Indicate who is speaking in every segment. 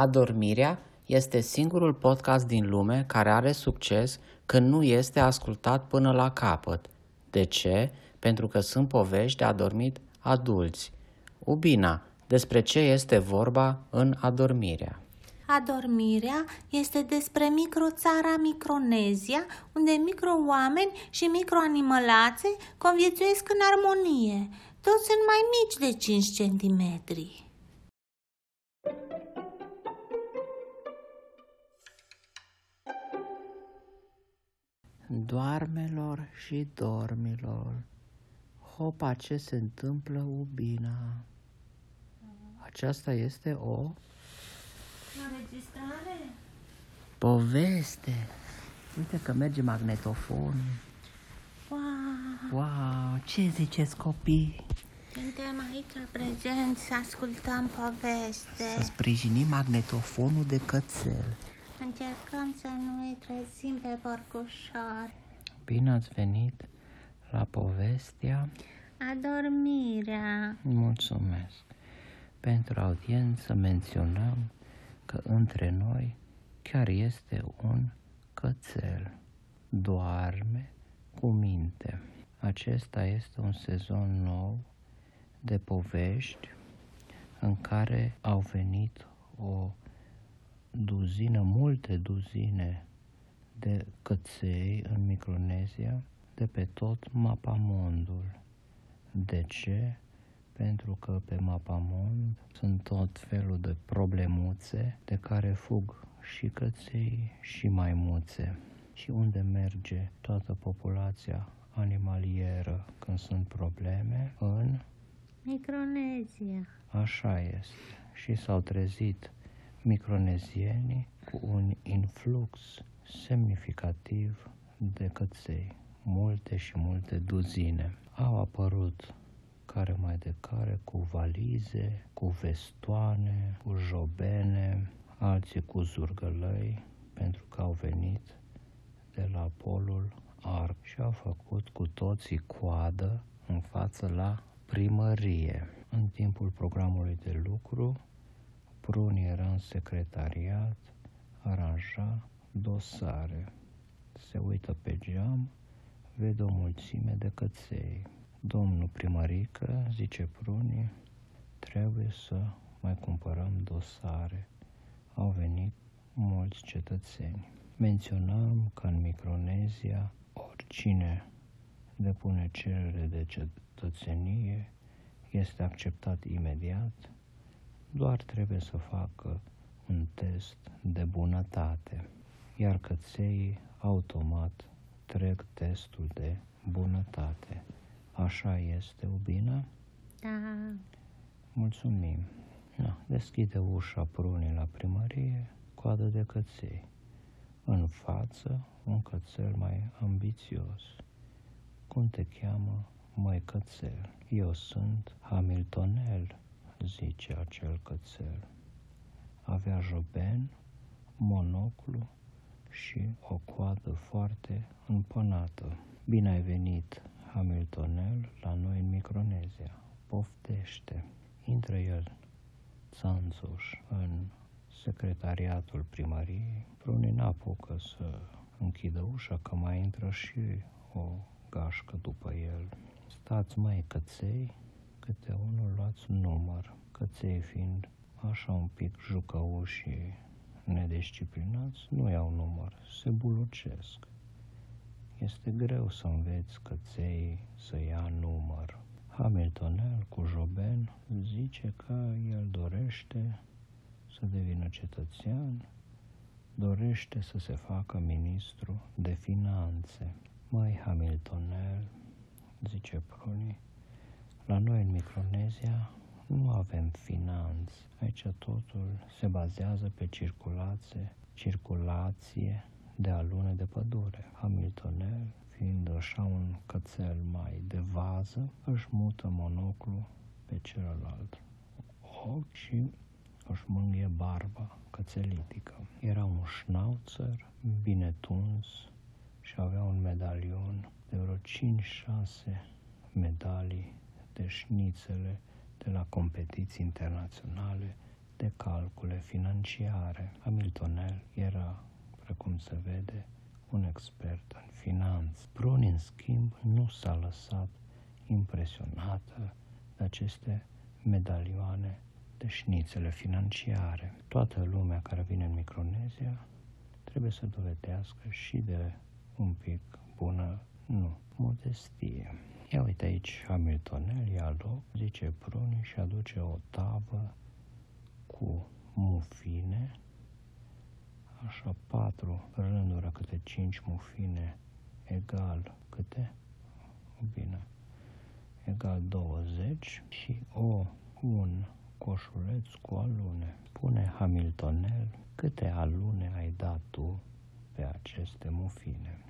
Speaker 1: Adormirea este singurul podcast din lume care are succes când nu este ascultat până la capăt. De ce? Pentru că sunt povești de adormit adulți. Ubina, despre ce este vorba în adormirea?
Speaker 2: Adormirea este despre microțara Micronezia, unde micro-oameni și microanimălațe conviețuiesc în armonie. Toți sunt mai mici de 5 centimetri.
Speaker 1: Doarmelor și dormilor, hopa ce se întâmplă ubina. Aceasta este o
Speaker 2: Înregistrare?
Speaker 1: poveste. Uite că merge magnetofonul.
Speaker 2: Wow!
Speaker 1: Wow, ce ziceți copii?
Speaker 2: Suntem aici prezenți să ascultăm
Speaker 1: Să
Speaker 2: poveste.
Speaker 1: sprijinim magnetofonul de cățel.
Speaker 2: Încercăm să nu îi trezim pe porcușor.
Speaker 1: Bine ați venit la povestea.
Speaker 2: Adormirea.
Speaker 1: Mulțumesc. Pentru audiență menționăm că între noi chiar este un cățel. Doarme cu minte. Acesta este un sezon nou de povești în care au venit o duzină, multe duzine de căței în Micronezia de pe tot mapamondul. De ce? Pentru că pe mapamond sunt tot felul de problemuțe de care fug și căței și maimuțe. Și unde merge toată populația animalieră când sunt probleme? În
Speaker 2: Micronezia.
Speaker 1: Așa este. Și s-au trezit micronezienii cu un influx semnificativ de căței. Multe și multe duzine. Au apărut care mai de care cu valize, cu vestoane, cu jobene, alții cu zurgălăi, pentru că au venit de la polul Arc și au făcut cu toții coadă în față la primărie. În timpul programului de lucru, Pruni era în secretariat, aranja dosare. Se uită pe geam, vede o mulțime de căței. Domnul primărică, zice Pruni, trebuie să mai cumpărăm dosare. Au venit mulți cetățeni. Menționăm că în Micronezia oricine depune cerere de cetățenie este acceptat imediat, doar trebuie să facă un test de bunătate, iar căței automat trec testul de bunătate. Așa este, Ubina?
Speaker 2: Da.
Speaker 1: Mulțumim. Na, deschide ușa prunii la primărie, coadă de căței. În față, un cățel mai ambițios. Cum te cheamă, măi cățel? Eu sunt Hamiltonel, zice acel cățel. Avea joben, monoclu și o coadă foarte împănată. Bine ai venit, Hamiltonel, la noi în Micronezia. Poftește. Intră el, țanțuș, în secretariatul primăriei. Prunii n-apucă să închidă ușa, că mai intră și o gașcă după el. Stați mai căței, câte unul luați un număr, căței fiind așa un pic jucăuși și nedisciplinați, nu iau număr, se bulucesc. Este greu să înveți căței să ia număr. Hamiltonel cu Joben zice că el dorește să devină cetățean, dorește să se facă ministru de finanțe. Mai Hamiltonel, zice Pruni, la noi în Micronezia nu avem finanțe. Aici totul se bazează pe circulație, circulație de alune de pădure. Hamiltonel, fiind așa un cățel mai de vază, își mută monoclu pe celălalt ochi și își mângâie barba cățelitică. Era un schnauzer bine tuns și avea un medalion de vreo 5-6 medalii de șnițele de la competiții internaționale de calcule financiare. Hamiltonel era, precum se vede, un expert în finanțe. Bruni, în schimb, nu s-a lăsat impresionată de aceste medalioane de șnițele financiare. Toată lumea care vine în Micronezia trebuie să dovedească și de un pic bună, nu, modestie. Ia uite aici Hamiltonel, ia loc, zice Bruni și aduce o tavă cu mufine, așa patru rânduri câte cinci mufine egal câte? Bine, egal 20 și o un coșuleț cu alune. Pune Hamiltonel câte alune ai dat tu pe aceste mufine.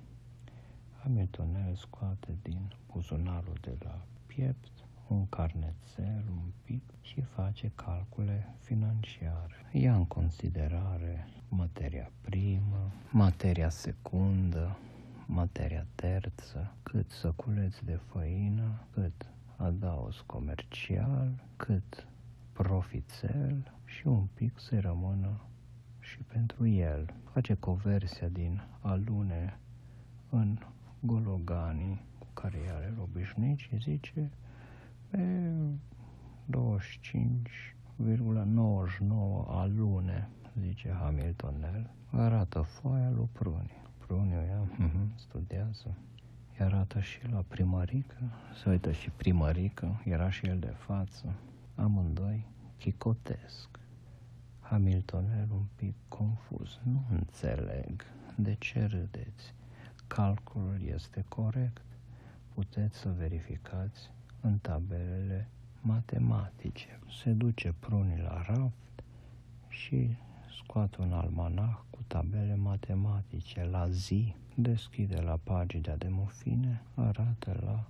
Speaker 1: Hamiltonel scoate din buzunarul de la piept un carnețel, un pic și face calcule financiare. Ia în considerare materia primă, materia secundă, materia terță, cât săculeți de făină, cât adaos comercial, cât profițel și un pic să rămână și pentru el. Face conversia din alune în gologanii cu care are obișnuit și zice pe 25,99 alune, zice Hamiltonel, arată foaia lui Pruni. Pruni o ia, uh-huh, studiază, îi arată și la primărică, se uită și primărică, era și el de față, amândoi chicotesc. Hamiltonel un pic confuz, nu înțeleg, de ce râdeți? Calculul este corect, puteți să verificați în tabelele matematice. Se duce prunii la raft și scoate un almanah cu tabele matematice la zi, deschide la pagina de mufine, arată la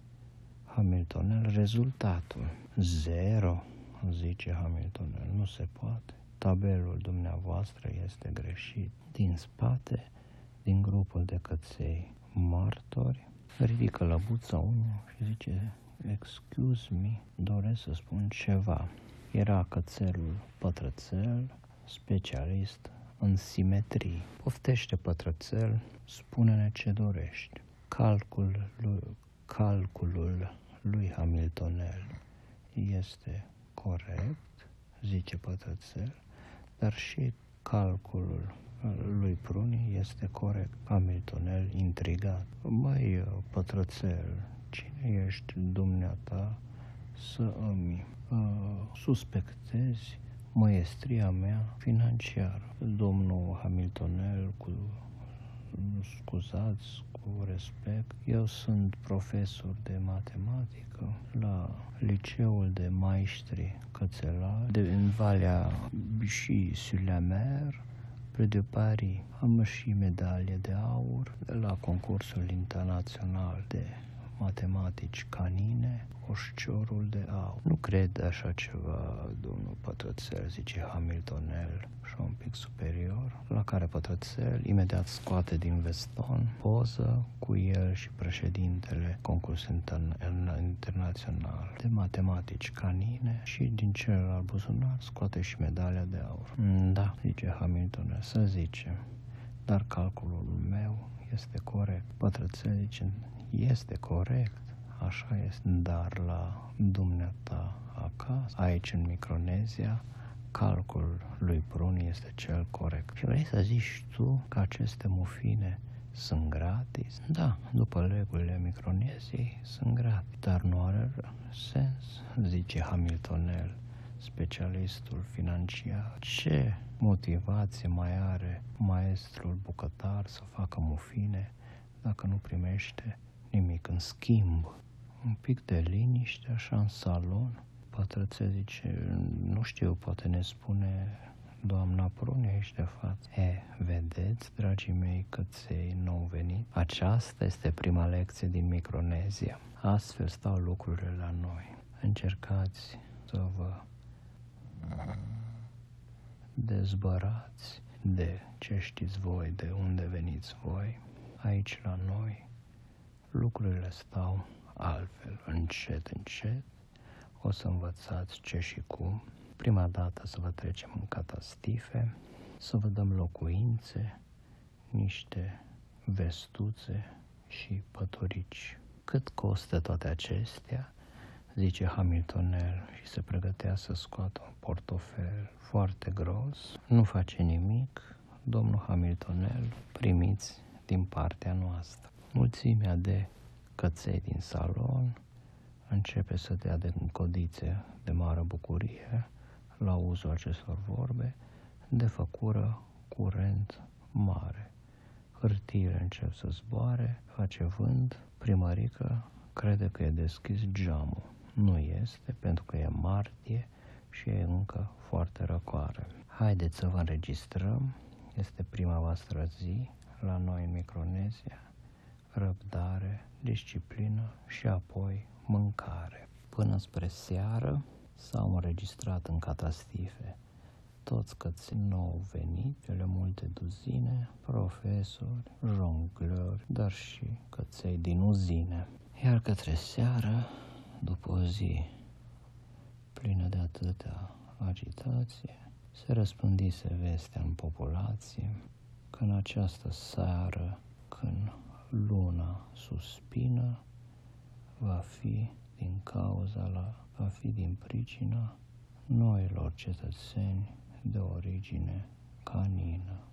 Speaker 1: Hamiltonel rezultatul. Zero, zice Hamiltonel, nu se poate. Tabelul dumneavoastră este greșit. Din spate, din grupul de căței martori, ridică lăbuța unul și zice, excuse me, doresc să spun ceva. Era cățelul pătrățel, specialist în simetrii. Poftește pătrățel, spune-ne ce dorești. Calcul lui, calculul lui Hamiltonel este corect, zice pătrățel, dar și calculul lui Pruni este corect. Hamiltonel intrigat. Măi, pătrățel, cine ești dumneata să îmi uh, suspectezi maestria mea financiară. Domnul Hamiltonel, cu scuzați, cu respect, eu sunt profesor de matematică la liceul de maestri cățelari de, în Valea și sur la Mer, pre de Paris. Am și medalie de aur la concursul internațional de matematici canine, oșciorul de aur. Nu cred așa ceva, domnul Pătrățel, zice Hamiltonel, și un pic superior, la care Pătrățel imediat scoate din veston poză cu el și președintele concursului intern- internațional de matematici canine și din celălalt buzunar scoate și medalia de aur. Mm, da, zice Hamiltonel, să zicem, dar calculul meu este corect. Pătrățel zice, este corect, așa este, dar la dumneata acasă, aici în Micronezia, calculul lui Brun este cel corect. Și vrei să zici tu că aceste mufine sunt gratis? Da, după regulile Microneziei sunt gratis, dar nu are sens, zice Hamiltonel, specialistul financiar. Ce motivație mai are maestrul bucătar să facă mufine dacă nu primește nimic în schimb. Un pic de liniște așa în salon. Pătrățe zice, nu știu, poate ne spune doamna Prune aici de față. E, vedeți, dragii mei căței nou venit? Aceasta este prima lecție din Micronezia. Astfel stau lucrurile la noi. Încercați să vă dezbărați de ce știți voi, de unde veniți voi, aici la noi, lucrurile stau altfel, încet, încet, o să învățați ce și cum, Prima dată să vă trecem în catastife, să vă dăm locuințe, niște vestuțe și pătorici. Cât costă toate acestea? Zice Hamiltonel și se pregătea să scoată un portofel foarte gros. Nu face nimic, domnul Hamiltonel, primiți din partea noastră. Mulțimea de căței din salon începe să dea de codițe de mare bucurie la uzul acestor vorbe, de făcură curent mare. Hârtiile încep să zboare, face vânt, primărică crede că e deschis geamul. Nu este, pentru că e martie și e încă foarte răcoare. Haideți să vă înregistrăm, este prima voastră zi la noi în Micronezia, răbdare, disciplină și apoi mâncare. Până spre seară s-au înregistrat în catastife toți căți nou venit, cele multe duzine, profesori, jonglori, dar și căței din uzine. Iar către seară, după o zi plină de atâtea agitație, se răspândise vestea în populație că în această seară, va fi din cauza la, va fi din pricina noilor cetățeni de origine canină.